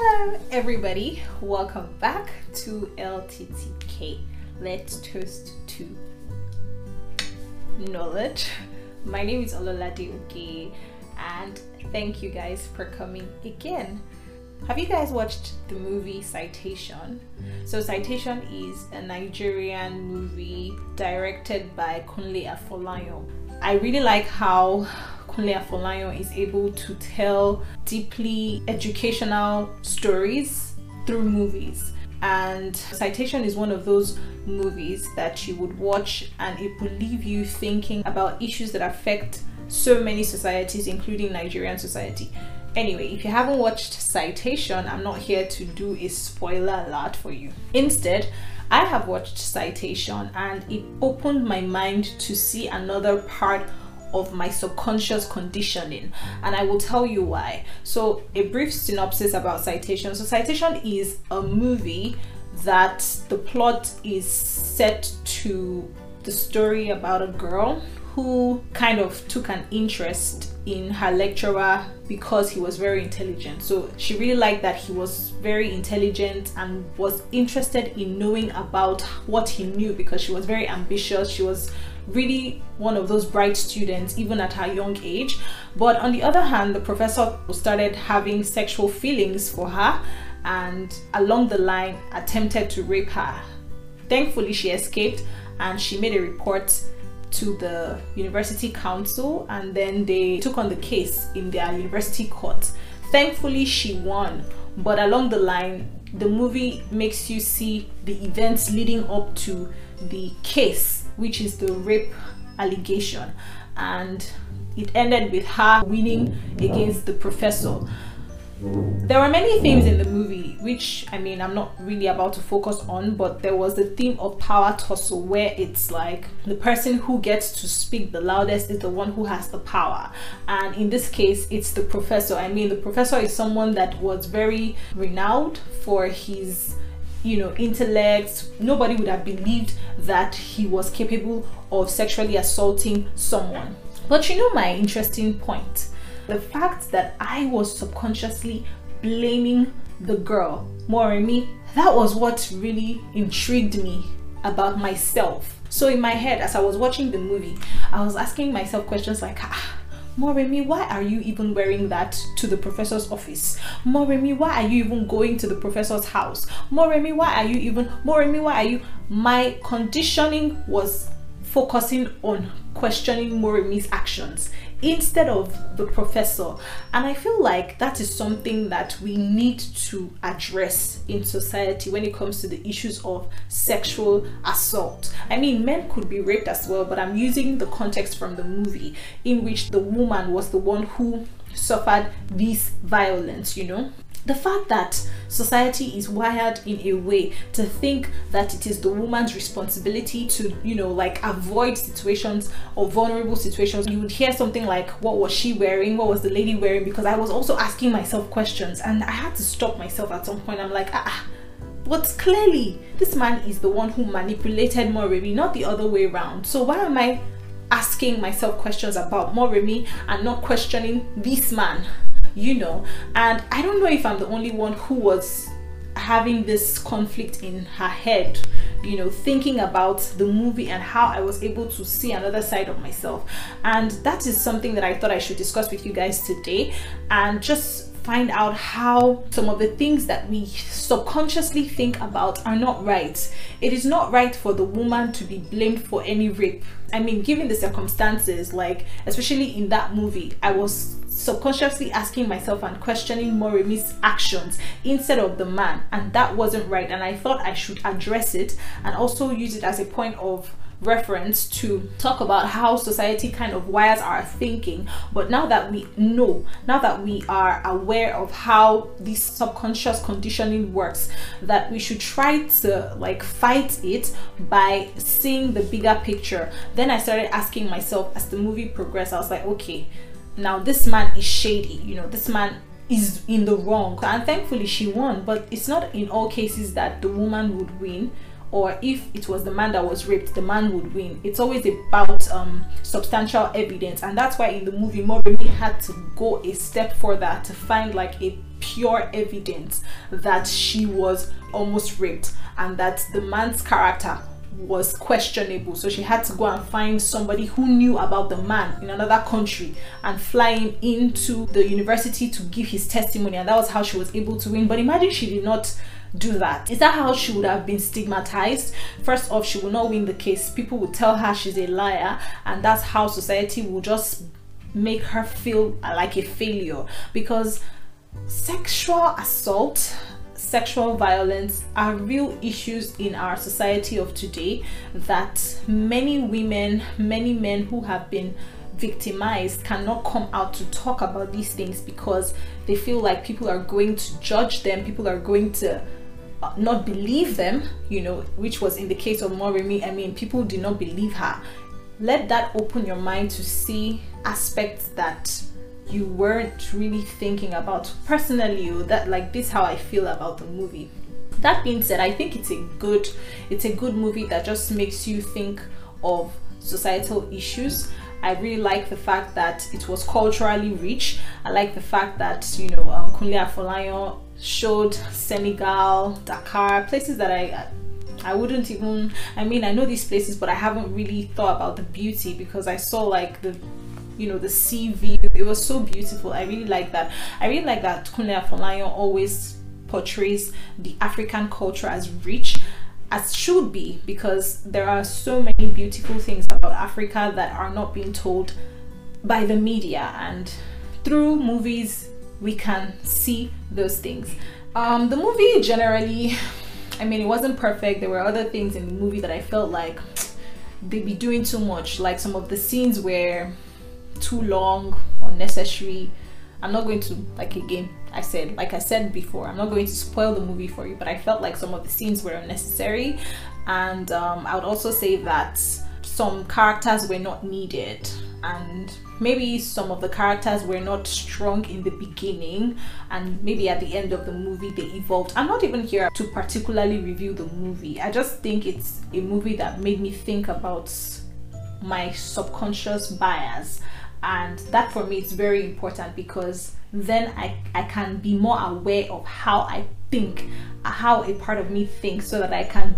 Hello, everybody. Welcome back to LTTK. Let's toast to knowledge. My name is Ololade Oge, and thank you guys for coming again. Have you guys watched the movie Citation? So, Citation is a Nigerian movie directed by Kunle Afolayan. I really like how Kunle Afolayan is able to tell deeply educational stories through movies. And Citation is one of those movies that you would watch and it will leave you thinking about issues that affect so many societies, including Nigerian society. Anyway, if you haven't watched Citation, I'm not here to do a spoiler alert for you. Instead, I have watched Citation and it opened my mind to see another part of my subconscious conditioning and i will tell you why so a brief synopsis about citation so citation is a movie that the plot is set to the story about a girl who kind of took an interest in her lecturer because he was very intelligent. So she really liked that he was very intelligent and was interested in knowing about what he knew because she was very ambitious. She was really one of those bright students even at her young age. But on the other hand the professor started having sexual feelings for her and along the line attempted to rape her. Thankfully she escaped and she made a report to the university council and then they took on the case in their university court. Thankfully she won. But along the line the movie makes you see the events leading up to the case which is the rape allegation. And it ended with her winning against the professor. There were many themes in the movie which i mean i'm not really about to focus on but there was the theme of power tussle where it's like the person who gets to speak the loudest is the one who has the power. And in this case it's the professor. I mean the professor is someone that was very renowned for his you know intellect. Nobody would have believed that he was capable of sexually assaulting someone. But you know my interesting point? The fact that i was subconsciously blaming the girl moremi that was what really intrigued me about myself. So in my head as i was watching the movie i was asking myself questions like ah Moremi, why are you even wearing that to the professor's office? Moremi, why are you even going to the professor's house? Moremi, why are you even Moremi, why are you my conditioning was focusing on questioning Moremi's actions instead of the professor. And I feel like that is something that we need to address in society when it comes to the issues of sexual assault. I mean, men could be raped as well, but I'm using the context from the movie in which the woman was the one who suffered this violence, you know the fact that society is wired in a way to think that it is the woman's responsibility to you know like avoid situations or vulnerable situations you would hear something like what was she wearing what was the lady wearing because i was also asking myself questions and i had to stop myself at some point i'm like ah, ah but clearly this man is the one who manipulated Moremi, not the other way around. So why am I asking myself questions about Moremi and not questioning this man? You know. And i don't know if i'm the only one who was having this conflict in her head you know thinking about the movie and how i was able to see another side of myself. And that is something that i thought i should discuss with you guys today. And just find out how some of the things that we subconsciously think about are not right. It is not right for the woman to be blamed for any rape. I mean, given the circumstances, like, especially in that movie, I was subconsciously asking myself and questioning Moremi's actions instead of the man, and that wasn't right. And I thought I should address it and also use it as a point of reference to talk about how society kind of wires our thinking. But now that we know now that we are aware of how this subconscious conditioning works that we should try to like fight it by seeing the bigger picture. Then i started asking myself as the movie progressed i was like okay now this man is shady you know this man is in the wrong. And thankfully she won but it's not in all cases that the woman would win or if it was the man that was raped, the man would win. It's always about um, substantial evidence, and that's why in the movie, Moremi had to go a step further to find like a pure evidence that she was almost raped and that the man's character was questionable so she had to go and find somebody who knew about the man in another country and fly him into the university to give his testimony and that was how she was able to win but imagine she did not do that. Is that how she would have been stigmatized? First off she will not win the case. People would tell her she's a liar and that's how society will just make her feel like a failure. Because sexual assault sexual violence are real issues in our society of today that many women, many men who have been victimized cannot come out to talk about these things because they feel like people are going to judge them, people are going to uh, not believe them, you know, which was in the case of Moremi. I mean, people did not believe her. Let that open your mind to see aspects that you weren't really thinking about personally that like this how I feel about the movie. That being said, I think it's a good it's a good movie that just makes you think of societal issues. I really like the fact that it was culturally rich. I like the fact that you know um, Kunle Afolayan showed Senegal, Dakar, places that I I wouldn't even I mean I know these places but I haven't really thought about the beauty because I saw like the you know the sea view. It was so beautiful. I really like that. I really like that kunle afolayan always portrays the african culture as rich as should be because there are so many beautiful things about africa that are not being told by the media. And through movies we can see those things um, the movie generally i mean it wasn't perfect there were other things in the movie that i felt like they'd be doing too much like some of the scenes were too long, or unnecessary. I'm not going to like again. I said, like I said before, I'm not going to spoil the movie for you, but I felt like some of the scenes were unnecessary, and um, I would also say that some characters were not needed, and maybe some of the characters were not strong in the beginning, and maybe at the end of the movie they evolved. I'm not even here to particularly review the movie. I just think it's a movie that made me think about my subconscious bias and that for me is very important because then I, I can be more aware of how I think, how a part of me thinks, so that I can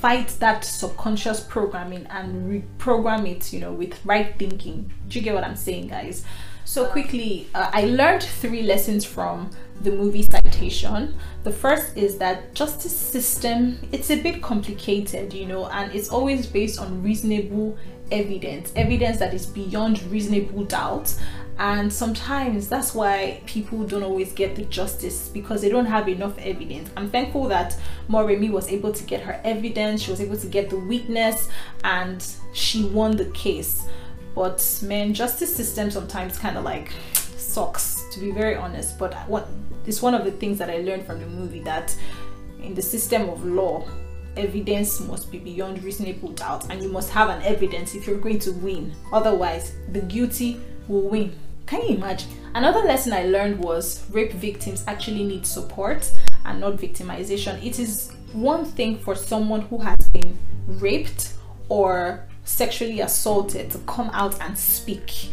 fight that subconscious programming and reprogram it, you know, with right thinking. Do you get what I'm saying, guys? So quickly, uh, I learned three lessons from the movie citation. The first is that justice system it's a bit complicated, you know, and it's always based on reasonable evidence, evidence that is beyond reasonable doubt. And sometimes that's why people don't always get the justice because they don't have enough evidence. I'm thankful that Moremi was able to get her evidence, she was able to get the witness, and she won the case. But man, justice system sometimes kind of like sucks to be very honest. But what is one of the things that I learned from the movie that in the system of law, evidence must be beyond reasonable doubt and you must have an evidence if you're going to win otherwise the guilty will win can you imagine another lesson i learned was rape victims actually need support and not victimization it is one thing for someone who has been raped or sexually assaulted to come out and speak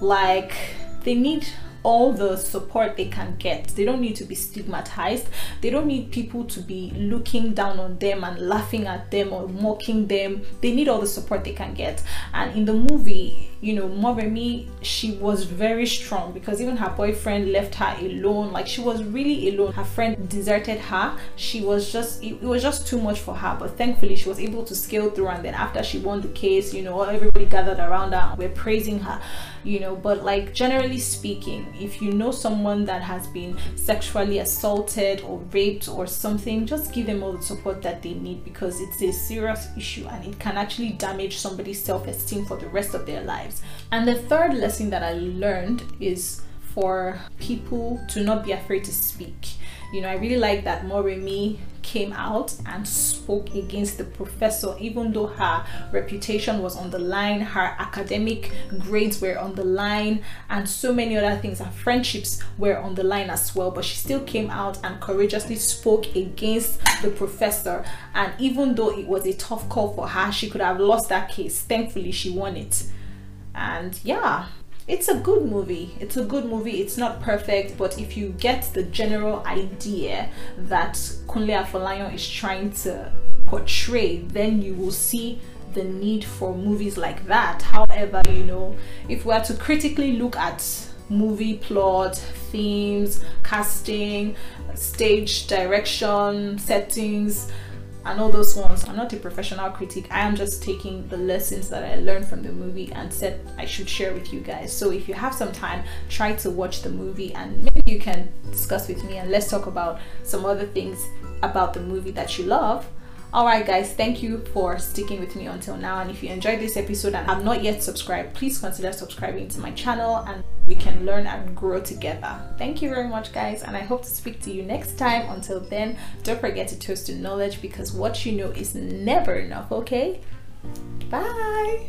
like they need all the support they can get. They don't need to be stigmatized. They don't need people to be looking down on them and laughing at them or mocking them. They need all the support they can get. And in the movie, you know, Moremi, she was very strong because even her boyfriend left her alone. Like she was really alone. Her friend deserted her. She was just, it, was just too much for her. But thankfully, she was able to scale through. And then after she won the case, you know, everybody gathered around her. We're praising her you know but like generally speaking if you know someone that has been sexually assaulted or raped or something just give them all the support that they need because it's a serious issue and it can actually damage somebody's self-esteem for the rest of their lives and the third lesson that i learned is for people to not be afraid to speak you know, I really like that Moremi came out and spoke against the professor, even though her reputation was on the line, her academic grades were on the line, and so many other things. Her friendships were on the line as well, but she still came out and courageously spoke against the professor. And even though it was a tough call for her, she could have lost that case. Thankfully, she won it. And yeah, it's a good movie. It's a good movie. It's not perfect, but if you get the general idea that Kunle Afolayan is trying to portray, then you will see the need for movies like that. However, you know, if we are to critically look at movie plot, themes, casting, stage direction, settings, and all those ones. I'm not a professional critic. I am just taking the lessons that I learned from the movie and said I should share with you guys. So if you have some time, try to watch the movie and maybe you can discuss with me and let's talk about some other things about the movie that you love Alright guys, thank you for sticking with me until now and if you enjoyed this episode and have not yet subscribed, please consider subscribing to my channel and we can learn and grow together. Thank you very much guys and I hope to speak to you next time. Until then, don't forget to toast to knowledge because what you know is never enough, okay? Bye!